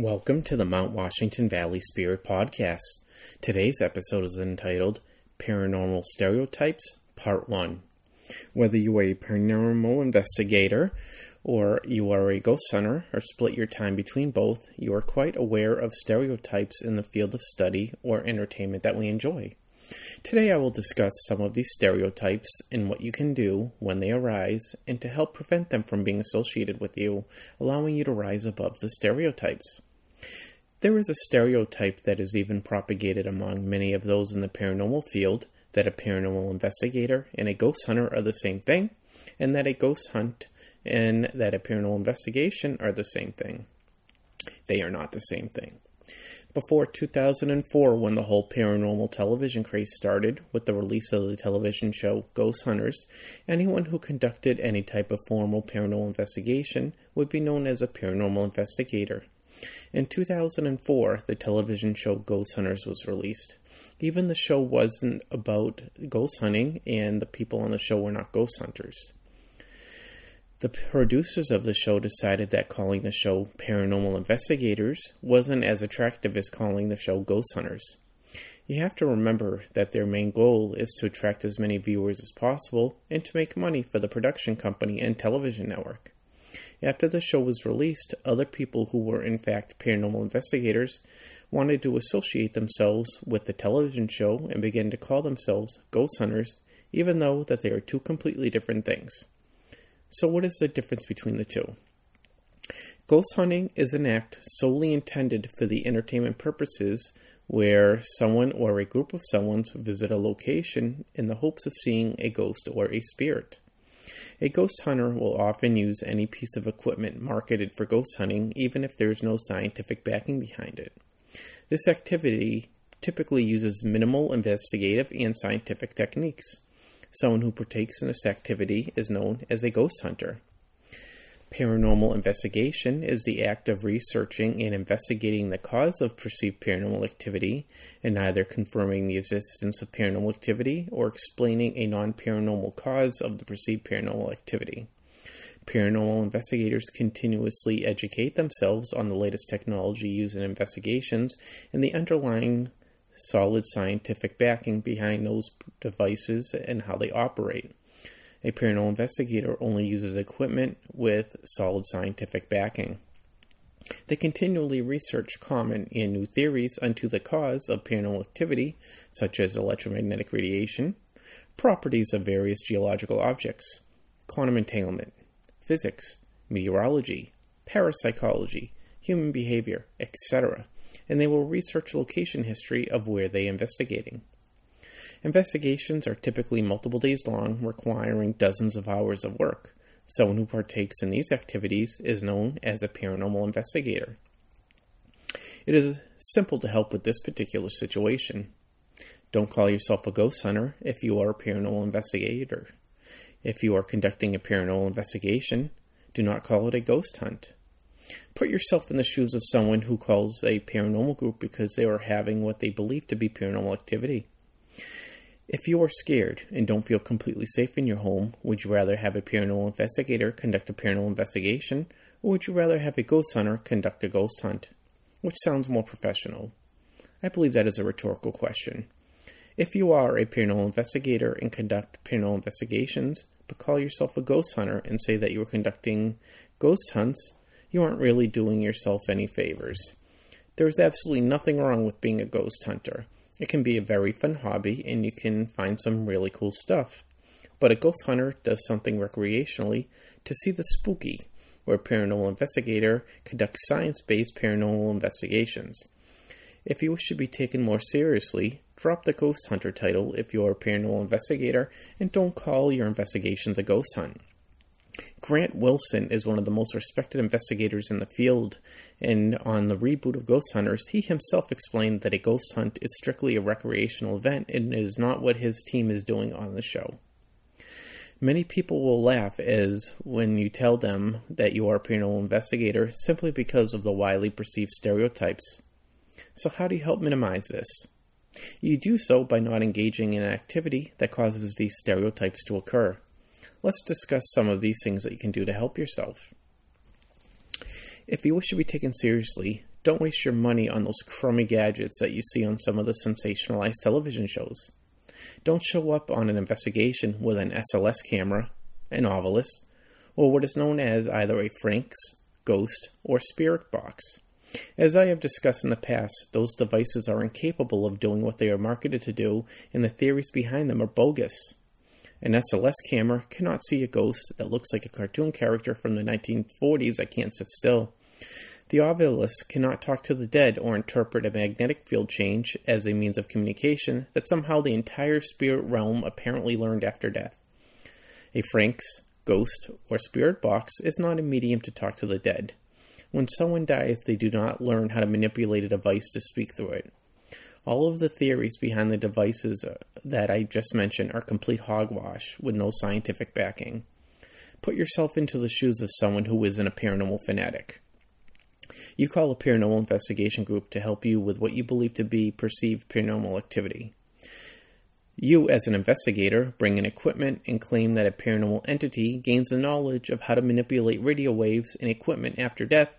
Welcome to the Mount Washington Valley Spirit Podcast. Today's episode is entitled Paranormal Stereotypes, Part 1. Whether you are a paranormal investigator or you are a ghost hunter or split your time between both, you are quite aware of stereotypes in the field of study or entertainment that we enjoy. Today I will discuss some of these stereotypes and what you can do when they arise and to help prevent them from being associated with you, allowing you to rise above the stereotypes. There is a stereotype that is even propagated among many of those in the paranormal field that a paranormal investigator and a ghost hunter are the same thing, and that a ghost hunt and that a paranormal investigation are the same thing. They are not the same thing before 2004 when the whole paranormal television craze started with the release of the television show Ghost Hunters. Anyone who conducted any type of formal paranormal investigation would be known as a paranormal investigator. In 2004, the television show Ghost Hunters was released. Even the show wasn't about ghost hunting, and the people on the show were not ghost hunters. The producers of the show decided that calling the show Paranormal Investigators wasn't as attractive as calling the show Ghost Hunters. You have to remember that their main goal is to attract as many viewers as possible and to make money for the production company and television network. After the show was released, other people who were in fact paranormal investigators wanted to associate themselves with the television show and began to call themselves ghost hunters, even though that they are two completely different things. So, what is the difference between the two? Ghost hunting is an act solely intended for the entertainment purposes where someone or a group of someone's visit a location in the hopes of seeing a ghost or a spirit. A ghost hunter will often use any piece of equipment marketed for ghost hunting, even if there is no scientific backing behind it. This activity typically uses minimal investigative and scientific techniques. Someone who partakes in this activity is known as a ghost hunter. Paranormal investigation is the act of researching and investigating the cause of perceived paranormal activity and either confirming the existence of paranormal activity or explaining a non paranormal cause of the perceived paranormal activity. Paranormal investigators continuously educate themselves on the latest technology used in investigations and the underlying solid scientific backing behind those devices and how they operate. A paranormal investigator only uses equipment with solid scientific backing. They continually research common and new theories unto the cause of paranormal activity, such as electromagnetic radiation, properties of various geological objects, quantum entanglement, physics, meteorology, parapsychology, human behavior, etc and they will research location history of where they are investigating. Investigations are typically multiple days long, requiring dozens of hours of work. Someone who partakes in these activities is known as a paranormal investigator. It is simple to help with this particular situation. Don't call yourself a ghost hunter if you are a paranormal investigator. If you are conducting a paranormal investigation, do not call it a ghost hunt. Put yourself in the shoes of someone who calls a paranormal group because they are having what they believe to be paranormal activity. If you are scared and don't feel completely safe in your home, would you rather have a paranormal investigator conduct a paranormal investigation, or would you rather have a ghost hunter conduct a ghost hunt? Which sounds more professional? I believe that is a rhetorical question. If you are a paranormal investigator and conduct paranormal investigations, but call yourself a ghost hunter and say that you are conducting ghost hunts, you aren't really doing yourself any favors. There's absolutely nothing wrong with being a ghost hunter. It can be a very fun hobby and you can find some really cool stuff. But a ghost hunter does something recreationally to see the spooky, where a paranormal investigator conducts science based paranormal investigations. If you wish to be taken more seriously, drop the ghost hunter title if you're a paranormal investigator and don't call your investigations a ghost hunt. Grant Wilson is one of the most respected investigators in the field, and on the reboot of Ghost Hunters, he himself explained that a ghost hunt is strictly a recreational event and is not what his team is doing on the show. Many people will laugh as when you tell them that you are a paranormal investigator simply because of the widely perceived stereotypes. So, how do you help minimize this? You do so by not engaging in an activity that causes these stereotypes to occur. Let's discuss some of these things that you can do to help yourself. If you wish to be taken seriously, don't waste your money on those crummy gadgets that you see on some of the sensationalized television shows. Don't show up on an investigation with an SLS camera, an Ovilus, or what is known as either a Franks, Ghost, or Spirit box. As I have discussed in the past, those devices are incapable of doing what they are marketed to do, and the theories behind them are bogus. An SLS camera cannot see a ghost that looks like a cartoon character from the 1940s that can't sit still. The Ovilus cannot talk to the dead or interpret a magnetic field change as a means of communication that somehow the entire spirit realm apparently learned after death. A Franks, ghost, or spirit box is not a medium to talk to the dead. When someone dies, they do not learn how to manipulate a device to speak through it. All of the theories behind the devices uh, that I just mentioned are complete hogwash with no scientific backing. Put yourself into the shoes of someone who isn't a paranormal fanatic. You call a paranormal investigation group to help you with what you believe to be perceived paranormal activity. You, as an investigator, bring in equipment and claim that a paranormal entity gains the knowledge of how to manipulate radio waves and equipment after death,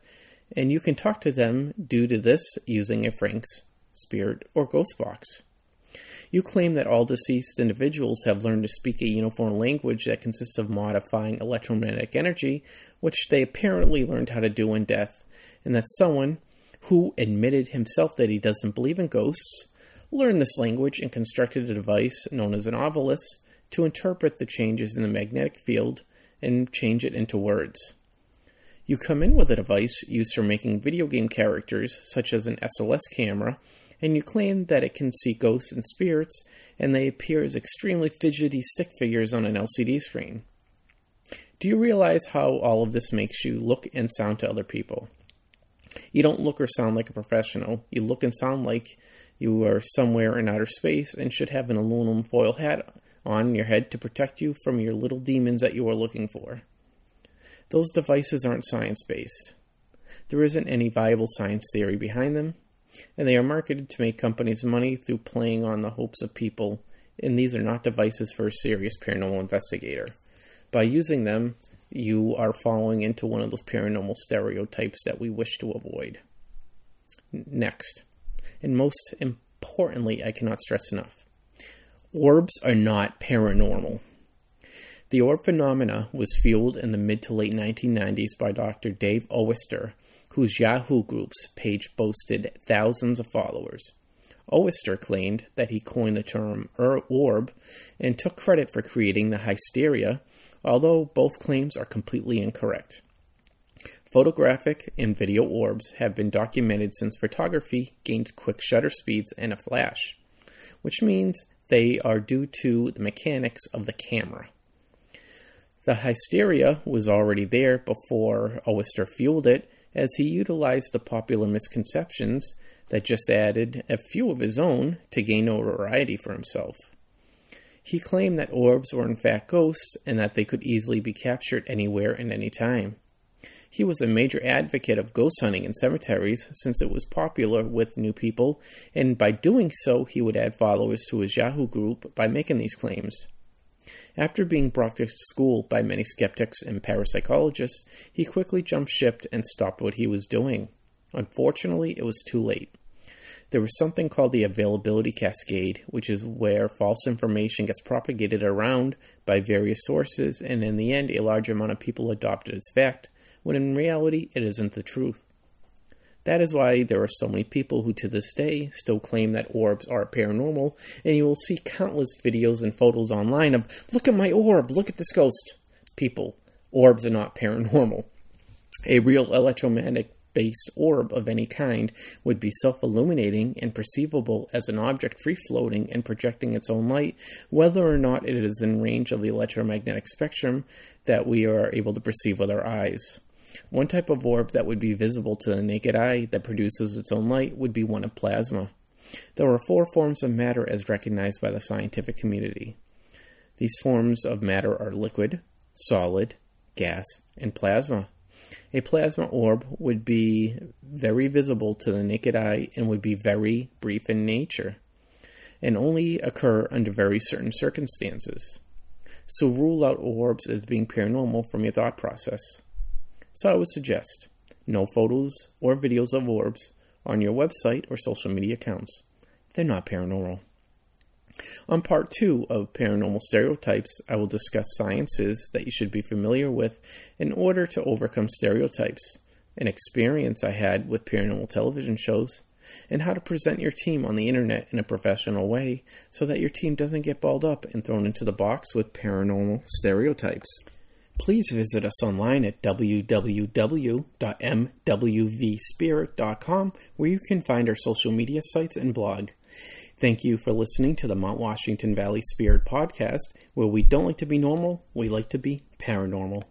and you can talk to them due to this using a Frank's, Spirit, or Ghost box. You claim that all deceased individuals have learned to speak a uniform language that consists of modifying electromagnetic energy, which they apparently learned how to do in death, and that someone who admitted himself that he doesn't believe in ghosts learned this language and constructed a device known as an Ovilus to interpret the changes in the magnetic field and change it into words. You come in with a device used for making video game characters, such as an SLS camera, and you claim that it can see ghosts and spirits, and they appear as extremely fidgety stick figures on an LCD screen. Do you realize how all of this makes you look and sound to other people? You don't look or sound like a professional. You look and sound like you are somewhere in outer space and should have an aluminum foil hat on your head to protect you from your little demons that you are looking for. Those devices aren't science based. There isn't any viable science theory behind them, and they are marketed to make companies money through playing on the hopes of people, and these are not devices for a serious paranormal investigator. By using them, you are falling into one of those paranormal stereotypes that we wish to avoid. Next, and most importantly, I cannot stress enough orbs are not paranormal. The orb phenomena was fueled in the mid to late 1990s by Dr. Dave Oester, whose Yahoo Groups page boasted thousands of followers. Oester claimed that he coined the term er orb and took credit for creating the hysteria although both claims are completely incorrect. Photographic and video orbs have been documented since photography gained quick shutter speeds and a flash, which means they are due to the mechanics of the camera. The hysteria was already there before Oester fueled it, as he utilized the popular misconceptions that just added a few of his own to gain notoriety for himself. He claimed that orbs were in fact ghosts and that they could easily be captured anywhere and any time. He was a major advocate of ghost hunting in cemeteries since it was popular with new people, and by doing so, he would add followers to his Yahoo group by making these claims. After being brought to school by many skeptics and parapsychologists, he quickly jumped ship and stopped what he was doing. Unfortunately, it was too late. There was something called the availability cascade, which is where false information gets propagated around by various sources, and in the end, a large amount of people adopt it as fact, when in reality, it isn't the truth. That is why there are so many people who to this day still claim that orbs are paranormal, and you will see countless videos and photos online of, look at my orb, look at this ghost. People, orbs are not paranormal. A real electromagnetic based orb of any kind would be self illuminating and perceivable as an object free floating and projecting its own light, whether or not it is in range of the electromagnetic spectrum that we are able to perceive with our eyes. One type of orb that would be visible to the naked eye that produces its own light would be one of plasma. There are four forms of matter as recognized by the scientific community. These forms of matter are liquid, solid, gas, and plasma. A plasma orb would be very visible to the naked eye and would be very brief in nature, and only occur under very certain circumstances. So rule out orbs as being paranormal from your thought process. So I would suggest no photos or videos of orbs on your website or social media accounts. They're not paranormal. On part two of Paranormal Stereotypes, I will discuss sciences that you should be familiar with in order to overcome stereotypes, an experience I had with paranormal television shows, and how to present your team on the internet in a professional way so that your team doesn't get balled up and thrown into the box with paranormal stereotypes. Please visit us online at www.mwvspirit.com where you can find our social media sites and blog. Thank you for listening to the Mount Washington Valley Spirit Podcast, where we don't like to be normal, we like to be paranormal.